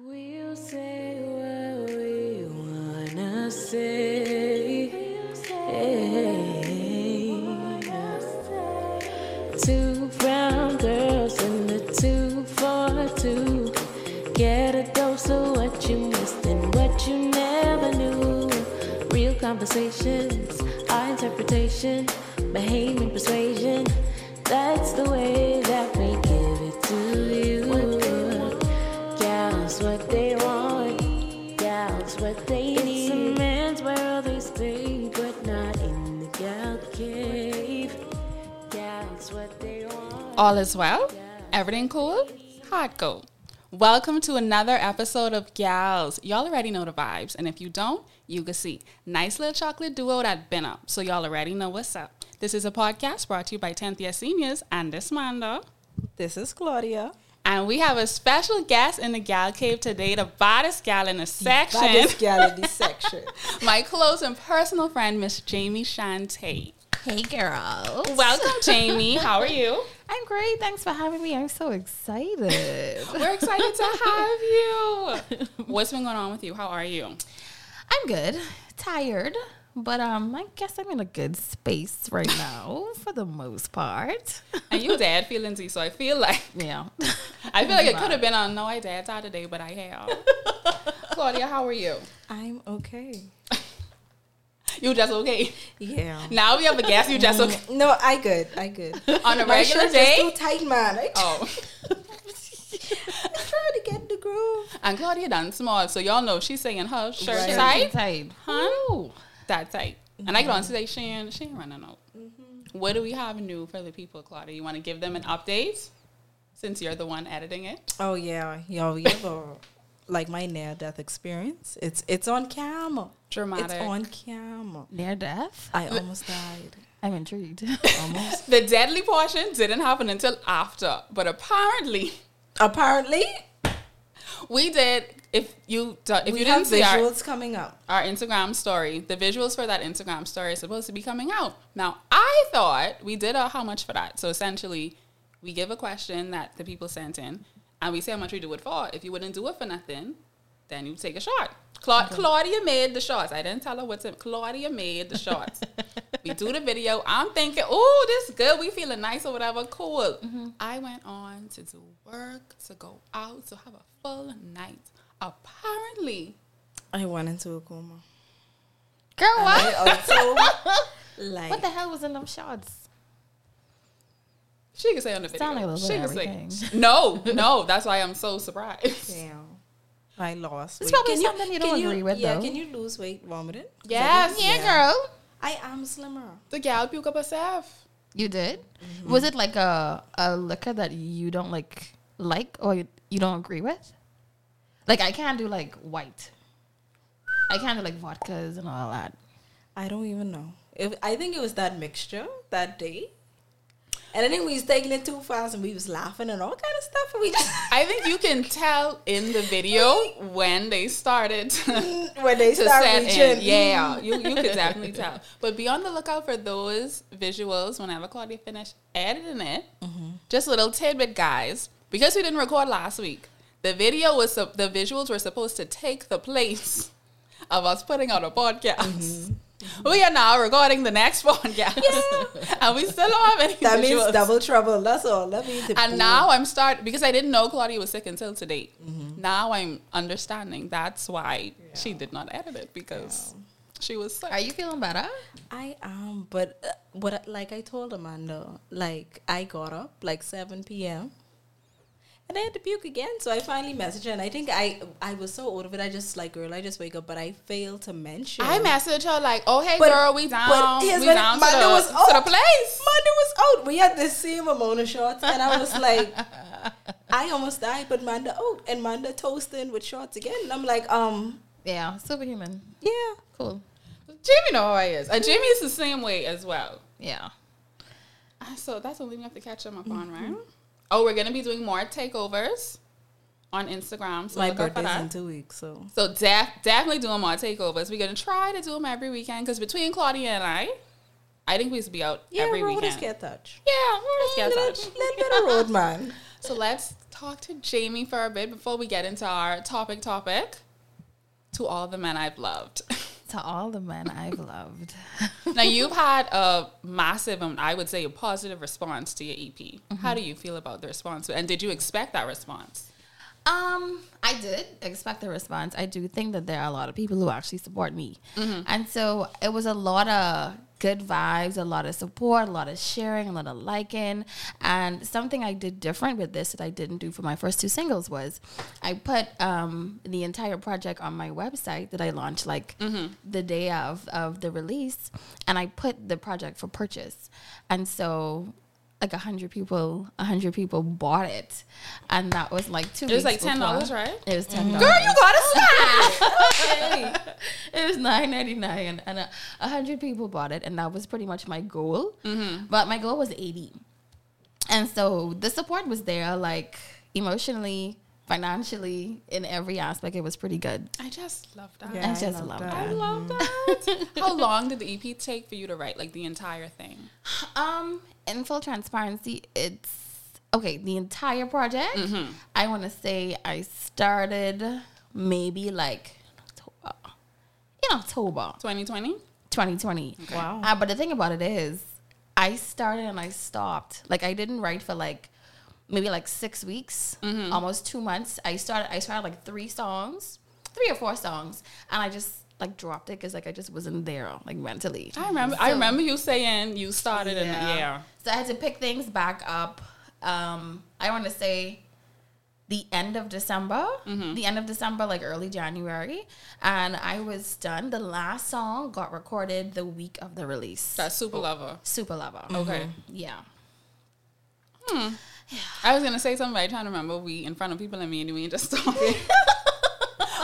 We'll say what we wanna say. Two brown girls in the two for two. Get a dose of what you missed and what you never knew. Real conversations, our interpretation, Bahamian persuasion. All is well? Everything cool? Hot go. Welcome to another episode of Gals. Y'all already know the vibes, and if you don't, you can see. Nice little chocolate duo that been up, so y'all already know what's up. This is a podcast brought to you by 10th year seniors and this Manda. This is Claudia. And we have a special guest in the gal cave today, the baddest gal in the section. Baddest gal in this section. My close and personal friend, Miss Jamie Shante. Hey, girl. Welcome, Jamie. How are you? I'm great. Thanks for having me. I'm so excited. We're excited to have you. What's been going on with you? How are you? I'm good. Tired, but um, I guess I'm in a good space right now for the most part. And you dad feeling Z, so I feel like Yeah. I feel like it could have been on No I Dad's out today, but I have. Claudia, how are you? I'm okay. You just okay. Yeah. Now we have a gas, you just okay. No, I good. I good. On a My regular shirt day? is too tight, man. I Oh. I'm trying to get the groove. And Claudia done small, so y'all know she's saying her shirt Right. tight. Tight. Huh? That tight. And I get on today, she ain't, she ain't running out. Mm-hmm. What do we have new for the people, Claudia? You want to give them an update? Since you're the one editing it. Oh yeah, yo, you have a like my near death experience. It's it's on camera. Dramatic. It's on camera. Near death? I almost died. I'm intrigued. Almost. The deadly portion didn't happen until after, but apparently Apparently, we did. If you do- if we you didn't see our, visuals coming up. our Instagram story, the visuals for that Instagram story is supposed to be coming out. Now, I thought we did a how much for that. So essentially, we give a question that the people sent in, and we say how much we do it for. If you wouldn't do it for nothing, then you take a shot. Cla- Claudia made the shots. I didn't tell her what's it. Claudia made the shots. we do the video. I'm thinking, oh, this good. We feeling nice or whatever. Cool. Mm-hmm. I went on to do work, to go out, to have a full night. Apparently, I went into a coma. Girl, what? Also like What the hell was in them shots? She can say on the video. Sound like a little she bit can of say. No, no. That's why I'm so surprised. Damn. I lost. It's weight. probably something you don't can agree with, Yeah, though. can you lose weight vomiting? Yes. Yeah, girl. I am slimmer. The gal puke up herself. You did? Mm-hmm. Was it like a, a liquor that you don't like like or you, you don't agree with? Like I can't do like white. I can't do like vodkas and all that. I don't even know. If I think it was that mixture that day. And I think we was taking it too fast and we was laughing and all kind of stuff. And we just I think you can tell in the video when they started to when they started reaching. Yeah, you, you could definitely tell. But be on the lookout for those visuals whenever Claudia finished editing it. Mm-hmm. Just a little tidbit, guys. Because we didn't record last week, the video was the visuals were supposed to take the place of us putting out a podcast. Mm-hmm. We are now recording the next one, yeah. and we still don't have any. That means double trouble. That's all. That means the And now I'm start because I didn't know Claudia was sick until today. Mm-hmm. Now I'm understanding that's why she did not edit it because she was sick. Are you feeling better? I am, but uh, what like I told Amanda, like I got up like seven p.m. and I had to puke again. So I finally messaged her, and I think I I was so out of it. I just like, girl, I just wake up, but I failed to mention. I messaged her like, "Oh hey But- girl, we down, but we down to the, was to the place." Manda was out. We had the same amount of shots, and I was like, I almost died, but Manda out, and Manda toasting with shots again. And I'm like, um, Yeah, superhuman. yeah. Cool. Jamie know how I is, and Jamie is the same way as well. Yeah. Ah, So that's what we have to catch up on, right? Oh, we're gonna be doing more takeovers on Instagram. So My for birthday's in two weeks, so So def- definitely doing more takeovers. We're gonna try to do them every weekend because between Claudia and I, I think we should be out every weekend. yeah, every road is weekend. get touch. Yeah, little, get touch. little bit of road, man. So let's talk to Jamie for a bit before we get into our topic topic. To all the men I've loved. To all the men I've loved. now you've had a massive, and I would say, a positive response to your EP. Mm-hmm. How do you feel about the response? And did you expect that response? Um, I did expect the response. I do think that there are a lot of people who actually support me, mm-hmm. and so it was a lot of good vibes, a lot of support, a lot of sharing, a lot of liking, and something I did different with this that I didn't do for my first two singles was I put um the entire project on my website that I launched like the day of of the release, and I put the project for purchase, and so like a hundred people, a hundred people bought it, and that was like two. It was like $10, right? It was ten mm-hmm. dollars. Girl, you got a snack. it was nine ninety nine, and a, a hundred people bought it, and that was pretty much my goal. Mm-hmm. But my goal was eighty, and so the support was there, like emotionally, financially, in every aspect. It was pretty good. I just love that. Yeah, I just love love that. I love that. How long did the EP take for you to write, like the entire thing? Um, in full transparency, it's okay. The entire project, I want to say I started maybe like October, in October 2020? 2020. Wow. Uh, but the thing about it is, I started and I stopped. Like I didn't write for like maybe like six weeks, almost two months. I started. I started like three songs, three or four songs, and I just like dropped it because like I just wasn't there like mentally. I remember. I remember you saying you started in the yeah. So I had to pick things back up. Um, I want to say the end of December, Mm-hmm. the end of December, like early January, and I was done. The last song got recorded the week of the release. That's super lover. Super Lover. Okay. Yeah. I was gonna say something, but I'm trying to remember we in front of people and me and we just talking.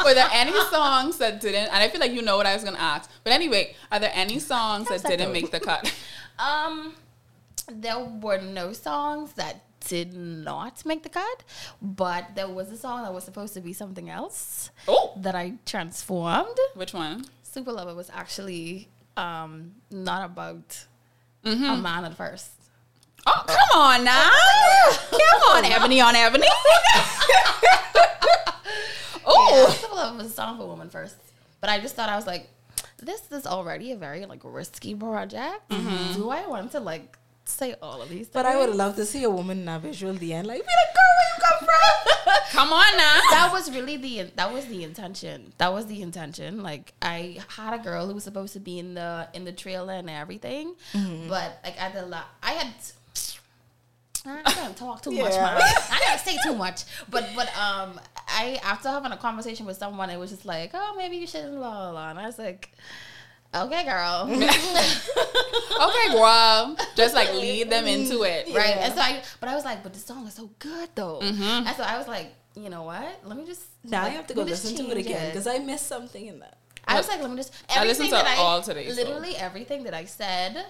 Were there any songs that didn't? And I feel like you know what I was gonna ask. But anyway, are there any songs that didn't make the cut? Um, there were no songs that did not make the cut, but there was a song that was supposed to be something else Oh, that I transformed. which one? Super Lover was actually um not about Mm-hmm. a man at first. Oh, come on now. come on, Ebony on Ebony. Yeah, oh, Super Lover was a song for woman first. But I just thought I was like, this is already a very like risky project. Mm-hmm. Do I want to like say all of these things? But I would love to see a woman in a visual the end, like, be like, girl, where you come from? come on now. that was really the that was the intention. That was the intention. Like I had a girl who was supposed to be in the in the trailer and everything, mm-hmm. but like at the la- I had. I don't talk too much, Yeah. man. I don't say too much. But but um, I after having a conversation with someone, it was just like, oh, maybe you shouldn't, la la la. And I was like, okay, girl, Okay, girl. Just like lead them into it. right? And so I, but I was like, but the song is so good though. And so I was like, you know what? Let me just Now like, you have to go let me just listen to it again because I missed something in that. I was like, let me just. I listened everything to that all today's Literally everything that I said,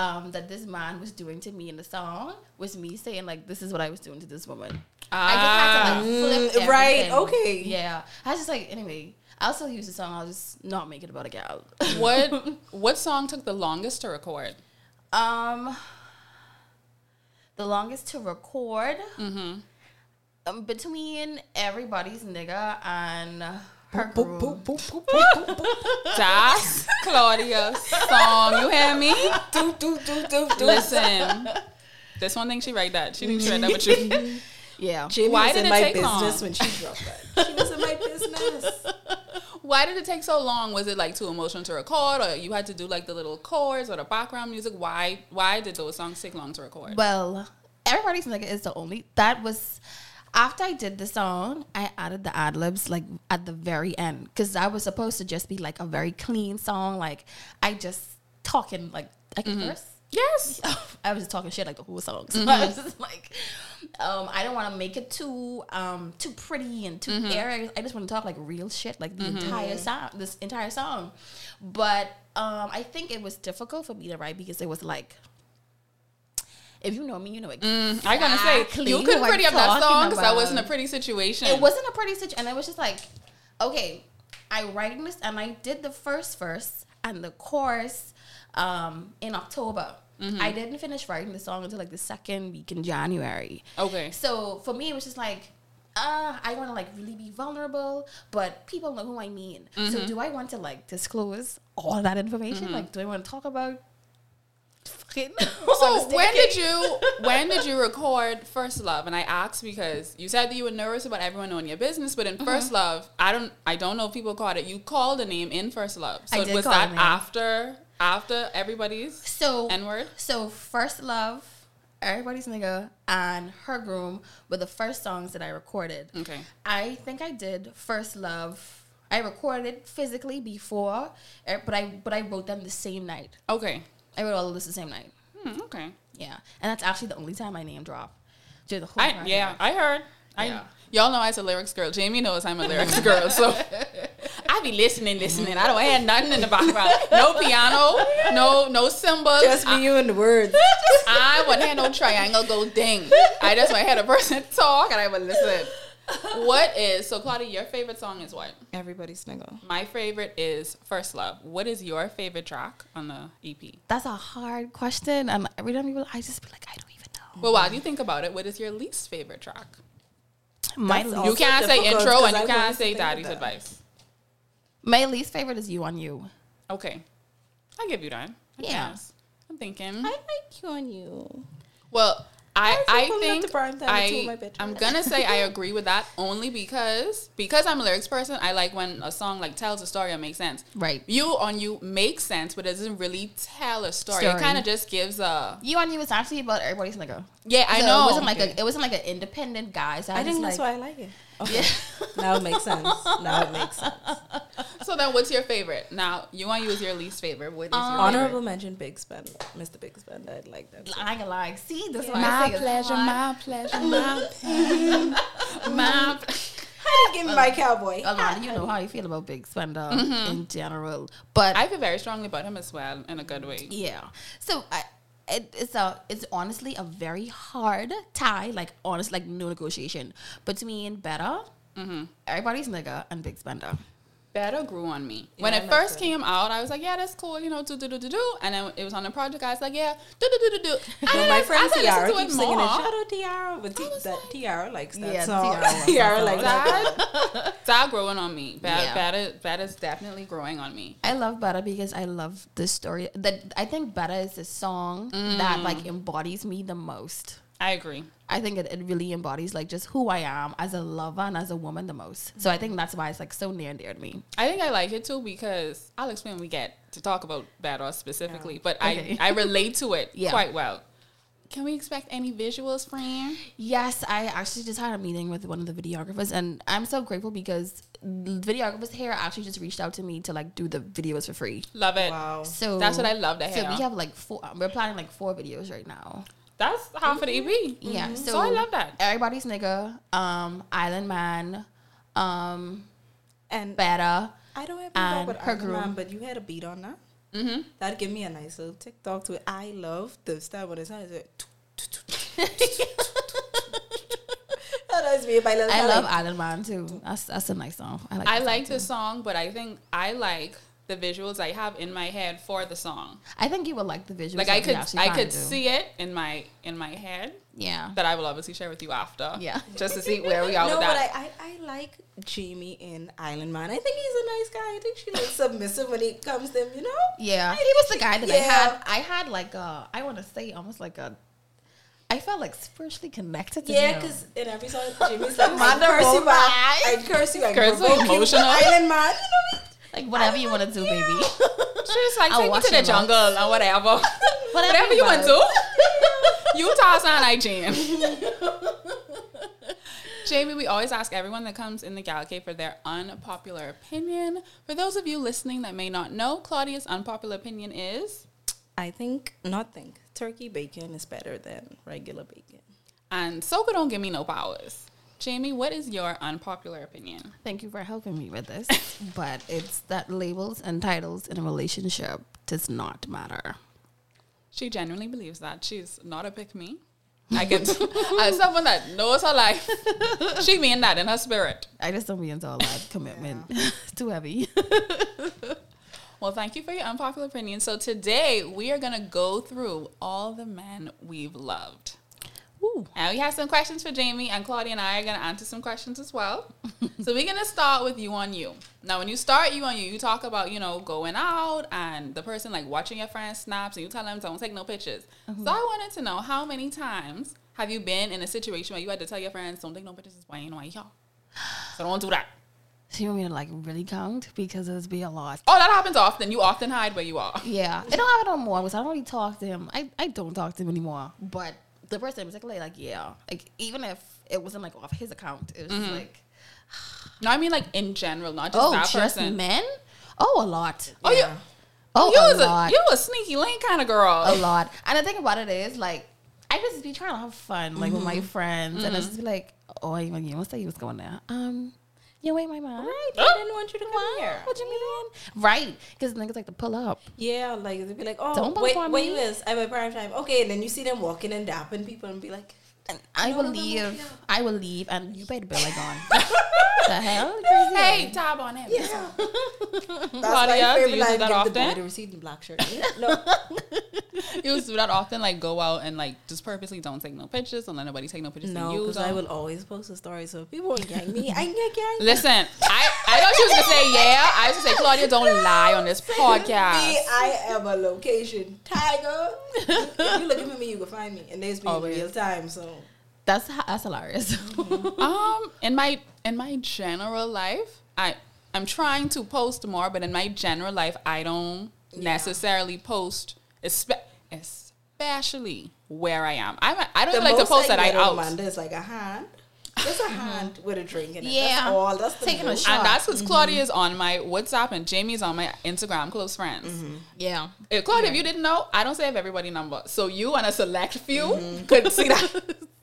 um, that this man was doing to me in the song was me saying like, this is what I was doing to this woman. I just had to like flip Mm, right, everything. okay. Yeah, I was just like, anyway, I'll still use the song. I'll just not make it about a gal. What what song took the longest to record? um, the longest to record. Mm-hmm. Um, between everybody's nigga and her Boop, groom. boop, boop, boop, boop, boop, boop. That's Claudia's song. You hear me? Do, do, do, do, do. Listen. This one thing she write that. She she write that with you. Yeah. Jamie Why did in it my take business long? when she dropped that. She was in my business. Why did it take so long? Was it like too emotional to record, or you had to do like the little chords or the background music? Why why did those songs take long to record? Well, everybody's nigga is the only that was after I did the song, I added the ad libs like at the very end because that was supposed to just be like a very clean song. Like I just talking like I can curse. yes. I was just talking shit like the whole song. So I was just like, um, I don't want to make it too um too pretty and too airy. I just want to talk like real shit, like the entire song, this entire song. But um, I think it was difficult for me to write because it was like. If you know me, you know exactly. I gonna say you couldn't pretty up that song because that wasn't a pretty situation. It wasn't a pretty situation, and it was just like, okay, I writing this, and I did the first verse and the chorus um, in October. I didn't finish writing the song until like the second week in January. Okay. So for me, it was just like, uh, I want to like really be vulnerable, but people know who I mean. So do I want to like disclose all that information? Like, do I want to talk about? Fucking So when did you when did you record First Love? And I asked because you said that you were nervous about everyone knowing your business, but in First Love, I don't I don't know if people called it. You called a name in First Love. So I did was call that after after everybody's So N word? So first love, everybody's nigga, and her groom were the first songs that I recorded. Okay. I think I did first love. I recorded physically before, eh, but I but I wrote them the same night. Okay. I wrote all of this the same night. Hmm, okay. Yeah, and that's actually the only time I name drop. During the whole I yeah, I heard. I Yeah. y'all know I was a lyrics girl. Jamie knows I'm a lyrics girl, so I be listening, listening. I don't have nothing in the background. No piano, no no cymbals. Just be you and the words. I wouldn't have no triangle go ding. I just want to hear the person talk and I would listen. What is so Claudia? Your favorite song is what? Everybody's snuggle. My favorite is First Love. What is your favorite track on the EP? That's a hard question, and every time people, I just be like, I don't even know. Well, while you think about it, what is your least favorite track? My least, You can't say difficult, intro 'cause and I you can't say daddy's advice. my least favorite is you on you. Okay, I give you that. I Yeah. guess. I'm thinking. I like you on you. Well, I I I think I'm think not the prime time to tool I bitch. I'm gonna say I agree with that only because because I'm a lyrics person. I like when a song like tells a story and makes sense. Right. You on you makes sense, but it doesn't really tell a story. It kind of just gives a You on you was actually about everybody's nigga. yeah. I So know. It wasn't like a. It wasn't like an independent guy. So I, I think just that's like, why I like it. Okay. now it makes sense. Now it makes sense. so then, what's your favorite? Now you want you is your least favorite. What is your Um, Honorable mention, Big Spend, Mr. Big Spend. I like that. I can gonna lie. See, this. why My I say it's pleasure, my pleasure, my pain, my. I didn't give me my cowboy. Alana, you know how you feel about Big Spender in general, but I feel very strongly about him as well in a good way. yeah. So I, it, it's a it's honestly a very hard tie, like honest, like no negotiation between Better, mm-hmm. everybody's nigga, and Big Spender. Better grew on me. when it first that. came out, I was like, yeah, that's cool, you know, do do do do do. And then it was on the project. I was like, yeah, do do do do do. And So then my I- friend as I listened Tiara to it keeps singing it. more, Shout out Tiara, but Ti- that Tiara likes that Yeah, song. Tiara loves Tiara, that likes that. That, that growing on me. That, Yeah. that, is, that is definitely growing on me. I love Better because I love the story. That I think Better is the song mm. that like embodies me the most. I agree. I think it, it really embodies like just who I am as a lover and as a woman the most. So I think that's why it's like so near and dear to me. I think I like it too because I'll explain when we get to talk about Badass specifically, but Okay. I, I relate to it Yeah. quite well. Can we expect any visuals, friend? Yes, I actually just had a meeting with one of the videographers, and I'm so grateful because videographers here actually just reached out to me to like do the videos for free. Love it. Wow. So That's what I love to So we have like four. We're planning like four videos right now. That's half of the EP. Yeah. So, So, I love that. Everybody's nigga, um, Island Man, um, And Better. I don't have and to talk with her Iron. Man, but you had a beat on that. Mm-hmm. That'd give me a nice little TikTok to it. I love the style when it sounds like. That reminds me of my little I love like, Island Man too. That's that's a nice song. I like. I like too. the song, but I think I like the visuals I have in my head for the song. I think you would like the visuals. Like I could, I could do. see it in my in my head Yeah. that I will obviously share with you after. Yeah. just to see where we are No, with but that. I, I, I like Jamie in Island Man. I think he's a nice guy. I think she looks submissive when he comes to him, you know? Yeah, he was the guy that I had. I had like a, I want to say almost like a, I felt like spiritually connected to him. Yeah, because in every song, Jamie's like, I Mother curse you will back. lie. I curse you. I Curse provoke you. emotional. Island Man. You know like whatever you want to do, Yeah. baby. She's like, I'll take me to the your jungle or whatever. whatever you want want. to. you Tarzan, I jam. Jamie, we always ask everyone that comes in the gal cave for their unpopular opinion. For those of you listening that may not know, Claudia's unpopular opinion is, I think, not think, turkey bacon is better than regular bacon. and soca don't give me no powers. Jamie, what is your unpopular opinion? Thank you for helping me with this, but it's that labels and titles in a relationship does not matter. She genuinely believes that. She's not a pick me. I can, as someone that knows her life, she mean that in her spirit. I just don't be into all that commitment. It's too heavy. Well, thank you for your unpopular opinion. So today we are gonna go through all the men we've loved. Ooh. And we have some questions for Jamie, and Claudia and I are gonna answer some questions as well. so we're gonna start with you on you. Now, when you start you on you, you talk about you know going out and the person like watching your friends snaps, and you tell them don't take no pictures. Uh-huh. So I wanted to know how many times have you been in a situation where you had to tell your friends don't take no pictures? Why you know why y'all? So don't do that. So you want me to like really count because it's be a lot. Oh, that happens often. You often hide where you are. Yeah, it don't happen no more because I don't really talk to him. I, I don't talk to him anymore. But the person in particular, like yeah, like even if it wasn't like off his account, it was just mm-hmm. like No, I mean like in general, not just oh, that just person. men. Oh, a lot. Oh, you, Oh, you a was a you a sneaky link kind of girl. a lot. And the thing about it is, like, I just be trying to have fun, like with my mm-hmm. friends, and I mm-hmm. just be like, "Oh, you you must say you was going there." Um, you ain't my mom. Right. I oh. didn't want you to come here. What do you mean? Right? Because niggas like to pull up. Yeah, like they'd be like, oh, Don't wait, bump on wait, me. Liz, I'm at prime time. Okay, and then you see them walking and dapping people and be like, And I No, will no, no, no, leave. no. I will leave, and you pay the bill. Like on. the hell? Crazy. Hey, tab on him. that's Claudia, do you do that Give the boy often? the receipt in black shirt. no, You used do that often, like go out and like just purposely don't take no pictures, don't let nobody take no pictures no, because I will always post a story. So people want to gang me, I can get gang. Listen, I, I thought she was gonna say yeah. I was gonna say Claudia, don't lie on this Me, podcast. I am a location tiger. if you looking for me, you can find me, and there's me Always. in real time. So That's that's hilarious. Um, in my in my general life, I I'm trying to post more, but in my general life, I don't Yeah. necessarily post, espe- especially where I am. I'm a, I don't like to post that I out. Amanda is like a hand. Just a mm-hmm. hand with a drink in it. Yeah. That's all. That's the Taking a shot. And that's because Claudia mm-hmm. is on my WhatsApp and Jamie's on my Instagram close friends. Mm-hmm. yeah. Eh, Claudia, if you didn't know, I don't save everybody number. So you and a select few could see that.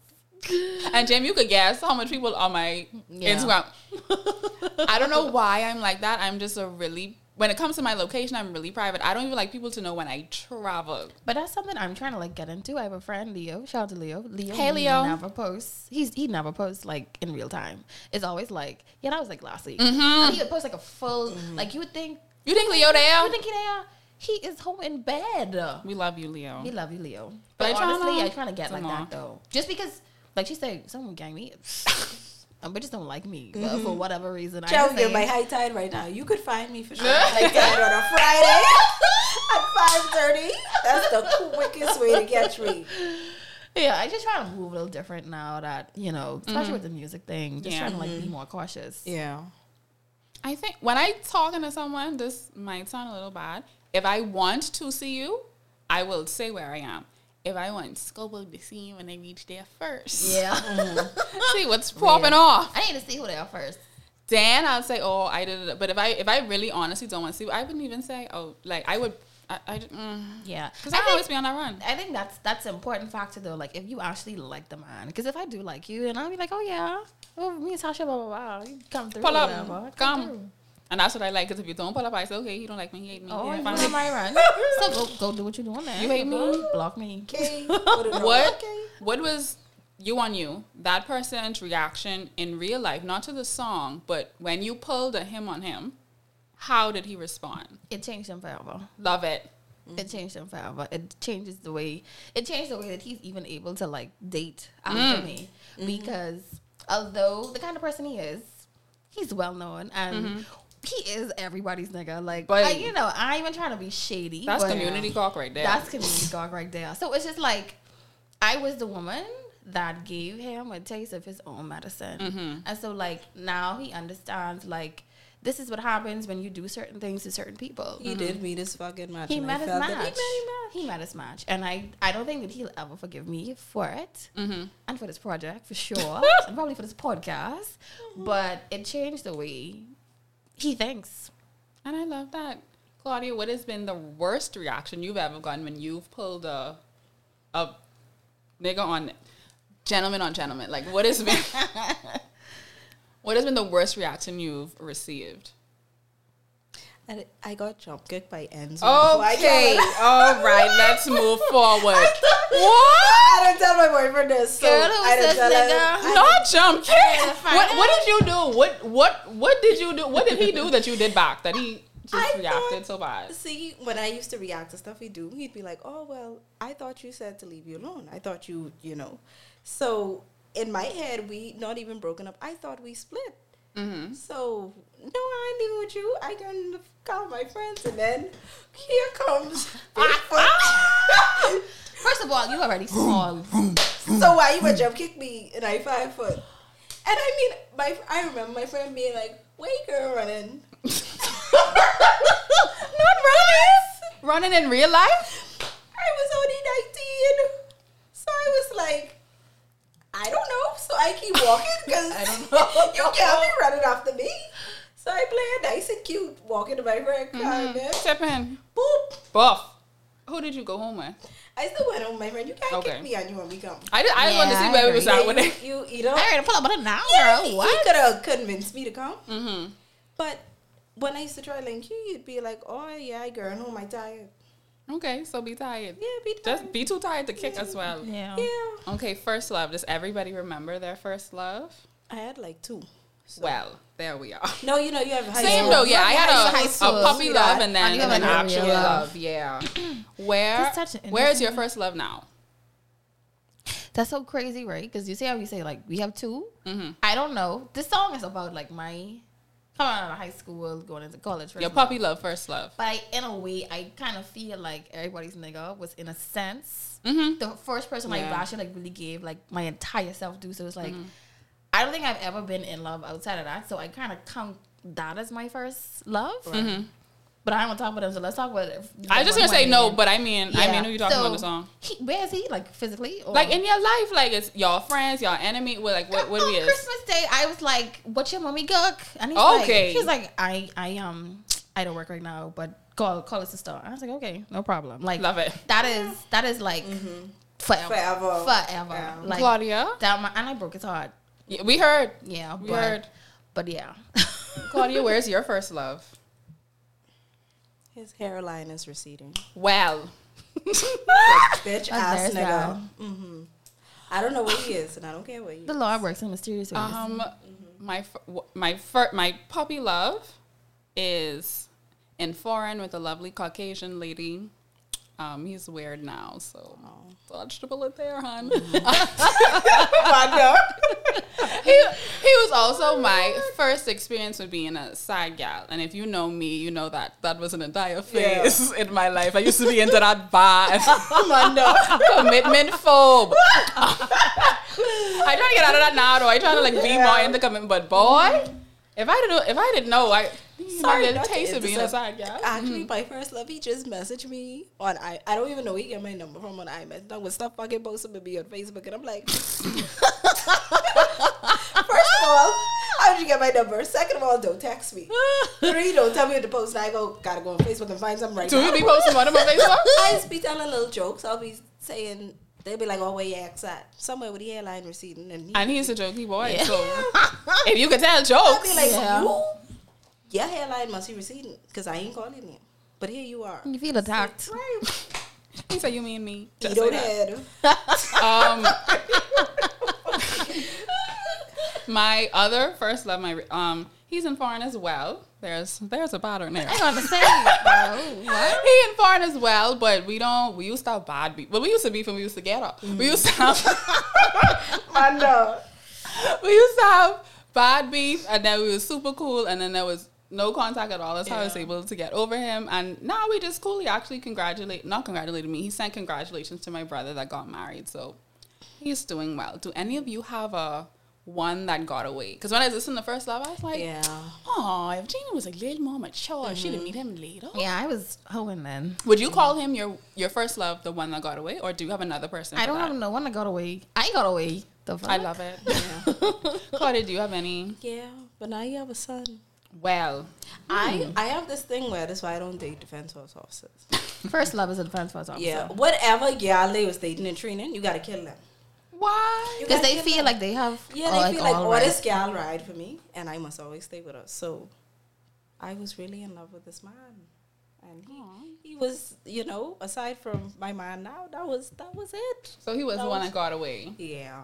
and Jamie, you could guess how much people on my Yeah. Instagram. I don't know why I'm like that. I'm just a really when it comes to my location, I'm really private. I don't even like people to know when I travel. But that's something I'm trying to like get into. I have a friend, Leo. Shout out to Leo. Leo. Hey, Leo. He Never posts. He's he never posts like in real time. It's always like yeah, that was like last week. Mm-hmm. And he would post like a full like you would think You think Leo you there? would think he there. He is home in bed. We love you, Leo. We love you, Leo. But But, I tryna- honestly, I trying to get like that though. Just because, like she said, someone gang me. Um, bitches don't like me but for whatever reason. I Tell just you say- my high tide right now. You could find me for sure. high tide on a Friday at five thirty. That's the quickest way to catch me. Yeah, I just try to move a little different now that you know, especially with the music thing. Just Yeah. trying to like be more cautious. Yeah. I think when I talking to someone, this might sound a little bad. If I want to see you, I will say where I am. If I want Scobo to see when they reach there first, Yeah. see what's popping off. I need to see who they are first. Then I'll say, oh, I did it. But if I if I really honestly don't want to see, I wouldn't even say, oh, like I would, I, I mm, Yeah, because I I, think- always be on that run. I think that's that's an important factor though. Like if you actually like the man, because if I do like you, and I'll be like, oh yeah, oh me and Tasha, blah blah blah, you come through, Pull up, whatever, come. through. And that's what I like. Because if you don't pull up, I say, okay, he don't like me, he hate me. Oh, Yeah, you fine. my run. so go go do what you're doing there. You hate me? Block me. Okay. Put it on. what Okay. what was you on you that person's reaction in real life not to the song but when you pulled a him on him how did he respond It changed him forever. love it It mm-hmm. changed him forever. It changes the way it changed the way that he's even able to like date after Mm. me mm-hmm. because although the kind of person he is, he's well known and. Mm-hmm. He is everybody's nigga. Like, But- I, you know, I ain't even trying to be shady. that's community talk right there That's community dog right there. So it's just like I was the woman that gave him a taste of his own medicine. Mm-hmm. And so like now he understands like this is what happens when you do certain things to certain people. He did meet his fucking match. He met his match. He met his match. He met his match. And I, I don't think that he'll ever forgive me for it. Mm-hmm. And for this project, for sure. and probably for this podcast. But it changed the way he thinks. and i love that claudia what has been the worst reaction you've ever gotten when you've pulled a a nigga on gentleman on gentleman like what has been what has been the worst reaction you've received I got jump kicked by Enzo. before I Okay, got- all right, let's move forward. what? I didn't tell my boyfriend this. So Girl, who I didn't tell him. nigga? Not jump kick. What, what did you do? What what what did you do? What did he do that you did back? That he just I reacted thought- so bad. See, when I used to react to stuff he'd do, he'd be like, "Oh well, I thought you said to leave you alone. I thought you, you know." So in my head, we not even broken up. I thought we split. Mm-hmm. So no, I leave with you. I can call my friends, and then here comes Bigfoot. Ah! First of all, you already small. so why you would jump kick me and I five foot? And I mean, my I remember my friend being like, "Wait, girl, running." not running. Running in real life? I was only 19. So I was like, I don't know. So I keep walking because I don't know. you can't be running after me. So I play nice and cute, walking to my friend car, and then Tipping. boop. Buff. Who did you go home with? I still went home with my friend. You can't Okay. kick me and you want me come. I, just, I Yeah, wanted to see I where we was agree. at with it. You, you know? I already pull up on it now, Yeah, girl. he, What? could have convinced me to come. Mm-hmm. But when I used to try link you, you'd be like, oh, yeah, girl, home, I tired. Okay, so be tired. Yeah, be tired. Just be too tired to kick as well. Yeah. yeah. Okay, first love. Does everybody remember their first love? I had like two. So- Well, there we are. No, you know, you have high Same school. though, yeah. I had high a, school. a puppy love and then, And you then actual love. love. Yeah. Where That's such an where is your first love now? That's so crazy, right? Because you see how we say like we have 2 Mm-hmm. I don't know. This song is about like my coming out of high school, going into college. first Your puppy love, first love. But I, in a way, I kind of feel like everybody's nigga was in a sense Mm-hmm. the first person like Yeah. Vasha like really gave like my entire self to. So it's like Mm-hmm. I don't think I've ever been in love outside of that. So I kind of count that as my first love. Mm-hmm. But I don't want to talk about them. So let's talk about it. I was just gonna say no, but I mean, I mean, who you talking So, about the song? He, where is he? Like physically? Or? Like in your life, like it's y'all friends, y'all enemy. What like what what on we is? Christmas Day, I was like, "What's your mommy cook?" And he's Okay. like, "He's like, I, I um, I don't work right now, but call, call us a star." I was like, "Okay, no problem." Like, Love it. That is, that is like forever, Forever. forever. Yeah. Like Claudia, that, my, and I broke his heart. Yeah, we heard. Yeah, We but, heard. but yeah, Claudia, where's your first love? His hairline is receding. Well, Bitch ass nigga. that. hmm I don't know where he is, and I don't care where he is. the is. Lord works in mysterious ways. um, my my fir- my puppy love is in foreign with a lovely Caucasian lady. Um, he's weird now, so dodge the bullet there, hon. he, he was also my first experience with being a side gal. And if you know me, you know that that was an entire phase in my life. I used to be into that bad commitment phobe. I try to get out of that now, though. I try to like be more into commitment. But boy, if I didn't, if I didn't know, I Sorry, sorry, not to taste of being a side gal. Actually, my first love, he just messaged me on I. I don't even know where he get my number from on iMessage. Was stuff fucking posted with me on Facebook, and I'm like, first of all, how did you get my number? Second of all, don't text me. Three, don't tell me what to post. I go, gotta go on Facebook and find something right Do now. you be posting one of my Facebook? I just be telling little jokes. I'll be saying. They'll be like, "Oh, where your ex at? Somewhere with the airline receding." And he, And he's a jokey boy, Yeah. so if you could tell jokes, I'll jokes, be like, Yeah. "You, your hairline must be receding because I ain't calling you." But here you are. you feel attacked. Right. he said, "You mean me?" Just Eat on like head. that. Um, my other first love, my um, he's in foreign as well. There's there's a pattern there. I gotta say, bro, what? He in foreign as well, but we don't. We used to have bad beef. Well, we used to beef and we used to get up. We used to have. I know. we used to have bad beef, and then we were super cool, and then there was no contact at all. That's how I was able to get over him. And now we just cool. He actually congratulate, not congratulated me. He sent congratulations to my brother that got married. So he's doing well. Do any of you have a one that got away? Because when I was listening to First Love, I was like, Yeah. oh, if Gina was a little more mature, she'd have mm-hmm. meet him later. Yeah, I was hoeing then. Would you call him your your first love, the one that got away, or do you have another person? I don't that? have no one that got away. I got away. The fuck? I love it. Claudia, do you have any? Yeah, but now you have a son. Well, I hmm. I have this thing where that's why I don't date defense force officers. First love is a defense force officer. Yeah, whatever gal they was dating and training, you gotta kill them. why? You Because gotta they kill feel them. like they have yeah, they feel like all oh, rights. this gal ride for me, and I must always stay with her. So I was really in love with this man, and he, he was, you know, aside from my man now, that was that was it. So he was That the one was- that got away. Yeah.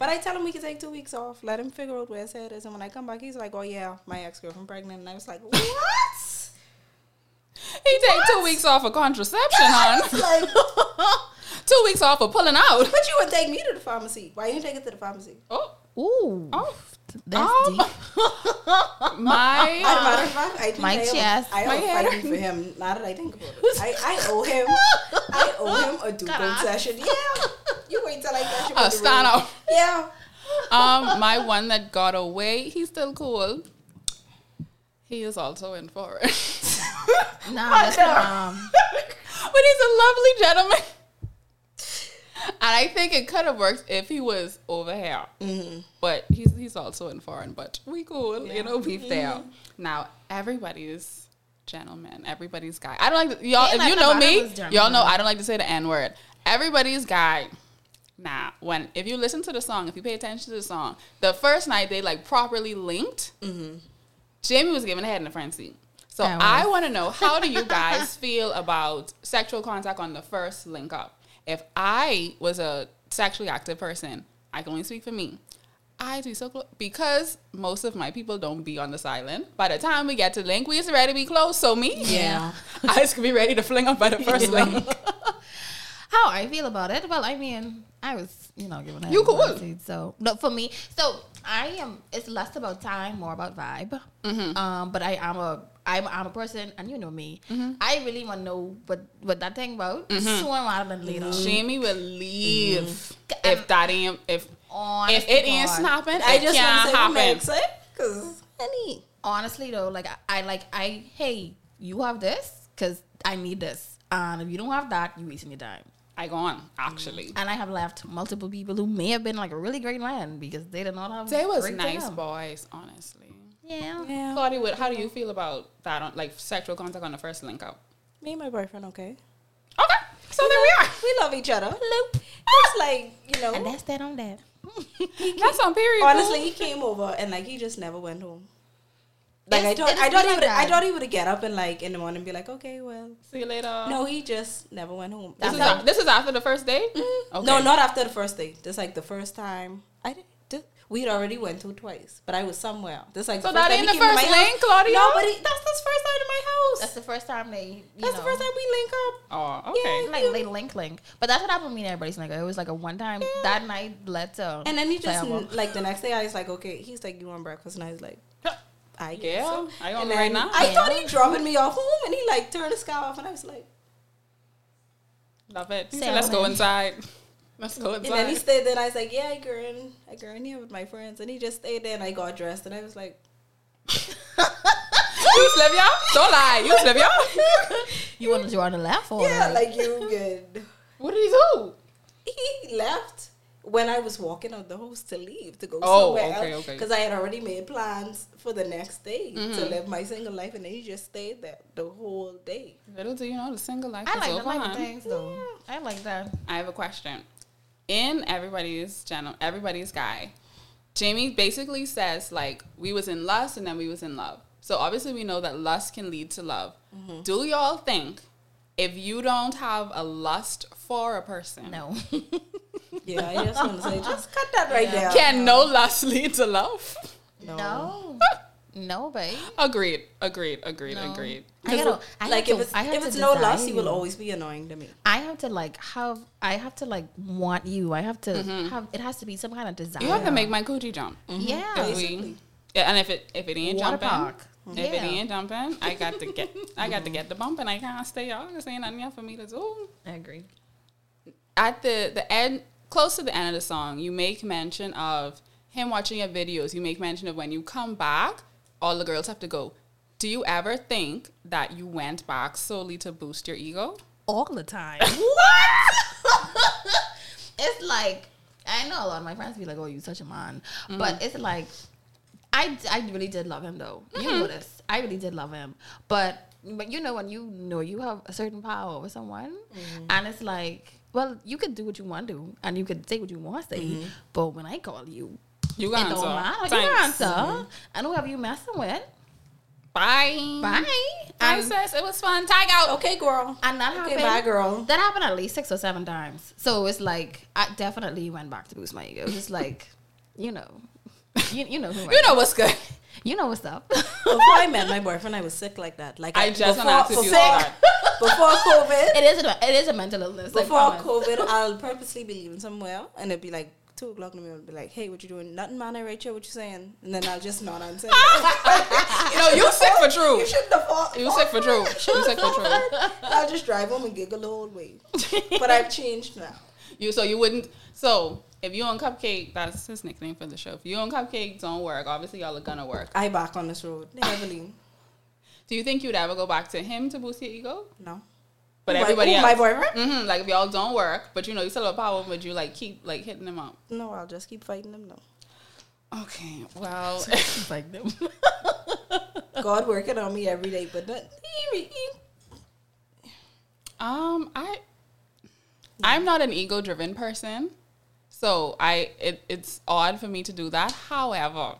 But I tell him we can take two weeks off, let him figure out where his head is, and when I come back, he's like, "Oh yeah, my ex girlfriend pregnant," and I was like, "What?" He take two weeks off of contraception, hon. like, two weeks off of pulling out. but you would take me to the pharmacy. Why you didn't take it to the pharmacy? Oh, Ooh, oh. that's Um, deep. My As a matter of fact, I My I owe- chest. I My owe hair. fighting for him. Now that I think about it, I, I owe him. I owe him a Duke God. session. Yeah, you wait till I catch him. a on the stand up. Yeah. Um, my one that got away, he's still cool. He is also in foreign. Nah, that's um, but he's a lovely gentleman. And I think it could have worked if he was over here. But he's he's also in foreign, but we cool, you know, beef there. Now everybody's gentleman, everybody's guy. I don't like to, y'all. If you know me, y'all know I don't like to say the n word. Everybody's guy. Nah, when if you listen to the song, if you pay attention to the song, the first night they like properly linked. Mm-hmm. Jamie was giving a head in the front seat. So I. I want to know how do you guys feel about sexual contact on the first link up? If I was a sexually active person, I can only speak for me. I'd be so close because most of my people don't be on the silent. By the time we get to link, we just ready to be close. So me, Yeah. I just could be ready to fling up by the first link. how I feel about it. Well, I mean, I was, you know, given You cool. So, no, for me, so I am. It's less about time, more about vibe. Mm-hmm. Um, but I am a, I'm, I'm a person, and you know me. Mm-hmm. I really want to know what what that thing about sooner rather than later. Jamie will leave Mm-hmm. if that ain't if Honest if it to ain't God. snapping. I just want can't to say what happen. Meg said, because honey, honestly though, like I, I like I hey, you have this because I need this, and if you don't have that, you wasting your time. I go on actually. And I have left multiple people who may have been like a really great man because they did not have. They was great nice time. boys, honestly. Yeah. yeah. Claudia, what, how do you feel about that on like sexual contact on the first link up? Me and my boyfriend, okay. Okay, so there we are. We love each other. It's like you know. And that's that on that. That's on period. Honestly, he came over and like he just never went home. Like I It's- thought, it's I thought been he like I that. thought he would get up and like in the morning be like, okay, well, see you later. no, he just never went home. this That's is, a- this is after the first date. Mm-hmm. Okay. No, not after the first date. Just like the first time. I did. did- We'd already went through twice, but I was somewhere. Just like So that first ain't the first link, Claudia? No, but he, that's the first time in my house. That's the first time they. You That's know, the first time we link up. Oh, okay. Yeah. Like they link link, but that's what happened with me and everybody's like it was like a one time that night led to And then he just like the next day I was like, okay, he's like, you want breakfast? And I was like, I guess Yeah, so. I on And right now. I Yeah. thought he dropping me off home, and he like turned the sky off, and I was like, Love it. He said, Let's go inside. Let's go inside. and then he stayed there. And I was like, yeah, I go in, I go in here with my friends, and he just stayed there, and I got dressed, and I was like, You slip y'all? Don't lie. You slip y'all? You wanted to on the left or yeah, like you good. What did he do? He left when I was walking out the house to leave to go Oh, somewhere okay, else okay. because I had already made plans for the next day to Mm-hmm. live my single life, and then he just stayed there the whole day. Little do you know, the single life I is like over. the like hon. things though. I like that. I have a question. In everybody's channel, everybody's guy, Jamie basically says like we was in lust and then we was in love. So obviously we know that lust can lead to love. Mm-hmm. Do y'all think if you don't have a lust for a person, No. Yeah, I just want to say, just cut that right there. can no lust lead to love? no. No, babe. Agreed. Agreed. Agreed. No. Agreed. I gotta, I like have if to- it's I have if to it's no lust, he desire will you. always be annoying to me. I have to like have I have to like want you. I have to have it has to be some kind of desire. Mm-hmm. You have to make my coochie jump. yeah. If we- Basically. yeah, and if it if it ain't Water jumping, park. if it Yeah. ain't jumping, I got to get I got to get the bump, and I can't stay out. There's ain't nothing else for me to do. I agree. At the the end, close to the end of the song, you make mention of him watching your videos. You make mention of when you come back, all the girls have to go. Do you ever think that you went back solely to boost your ego? All the time. what? it's like I know a lot of my friends be like, "Oh, you such a man," mm-hmm. but it's like I I really did love him though. You mm-hmm. know this. I really did love him, but but you know when you know you have a certain power over someone, mm-hmm. and it's like. Well, you could do what you want to and you could say what you want to say. Mm-hmm. But when I call you, You it got don't matter. You Thanks. answer. Mm-hmm. And whoever you messing with, Bye. bye. Bye, And, sis. It was fun. Tag out. Okay, girl. and that Okay, happened. bye, girl. That happened at least six or seven times. So it's like I definitely went back to boost my ego. It's like, you know, you, you know who I You know what's good. You know what's up. Before I met my boyfriend, I was sick like that. Like I just before, asked if you before, COVID. it is a, it is a mental illness. Before promise. COVID, I'll purposely be leaving somewhere, and it'd be like two o'clock in the morning. I'll be like, "Hey, what you doing? Nothing, man. Rachel, what you saying?" And then I'll just nod and say, No, you sick for true. "You shouldn't have fought. You sick for true. You sick for true. I'll just drive home and giggle the whole way. But I've changed now. You so you wouldn't so if you and Cupcake, that's his nickname for the show. If you and Cupcake don't work, obviously y'all are gonna work. I back on this road heavily. Do you think you'd ever go back to him to boost your ego? No, But My- everybody who, else, my boyfriend? hmm like if y'all don't work, but you know you still have power, would you like keep like hitting him up? no, I'll just keep fighting them. No, Okay, well, like them. God working on me every day, but not, um, I I'm not an ego driven person, so I it, it's odd for me to do that. However,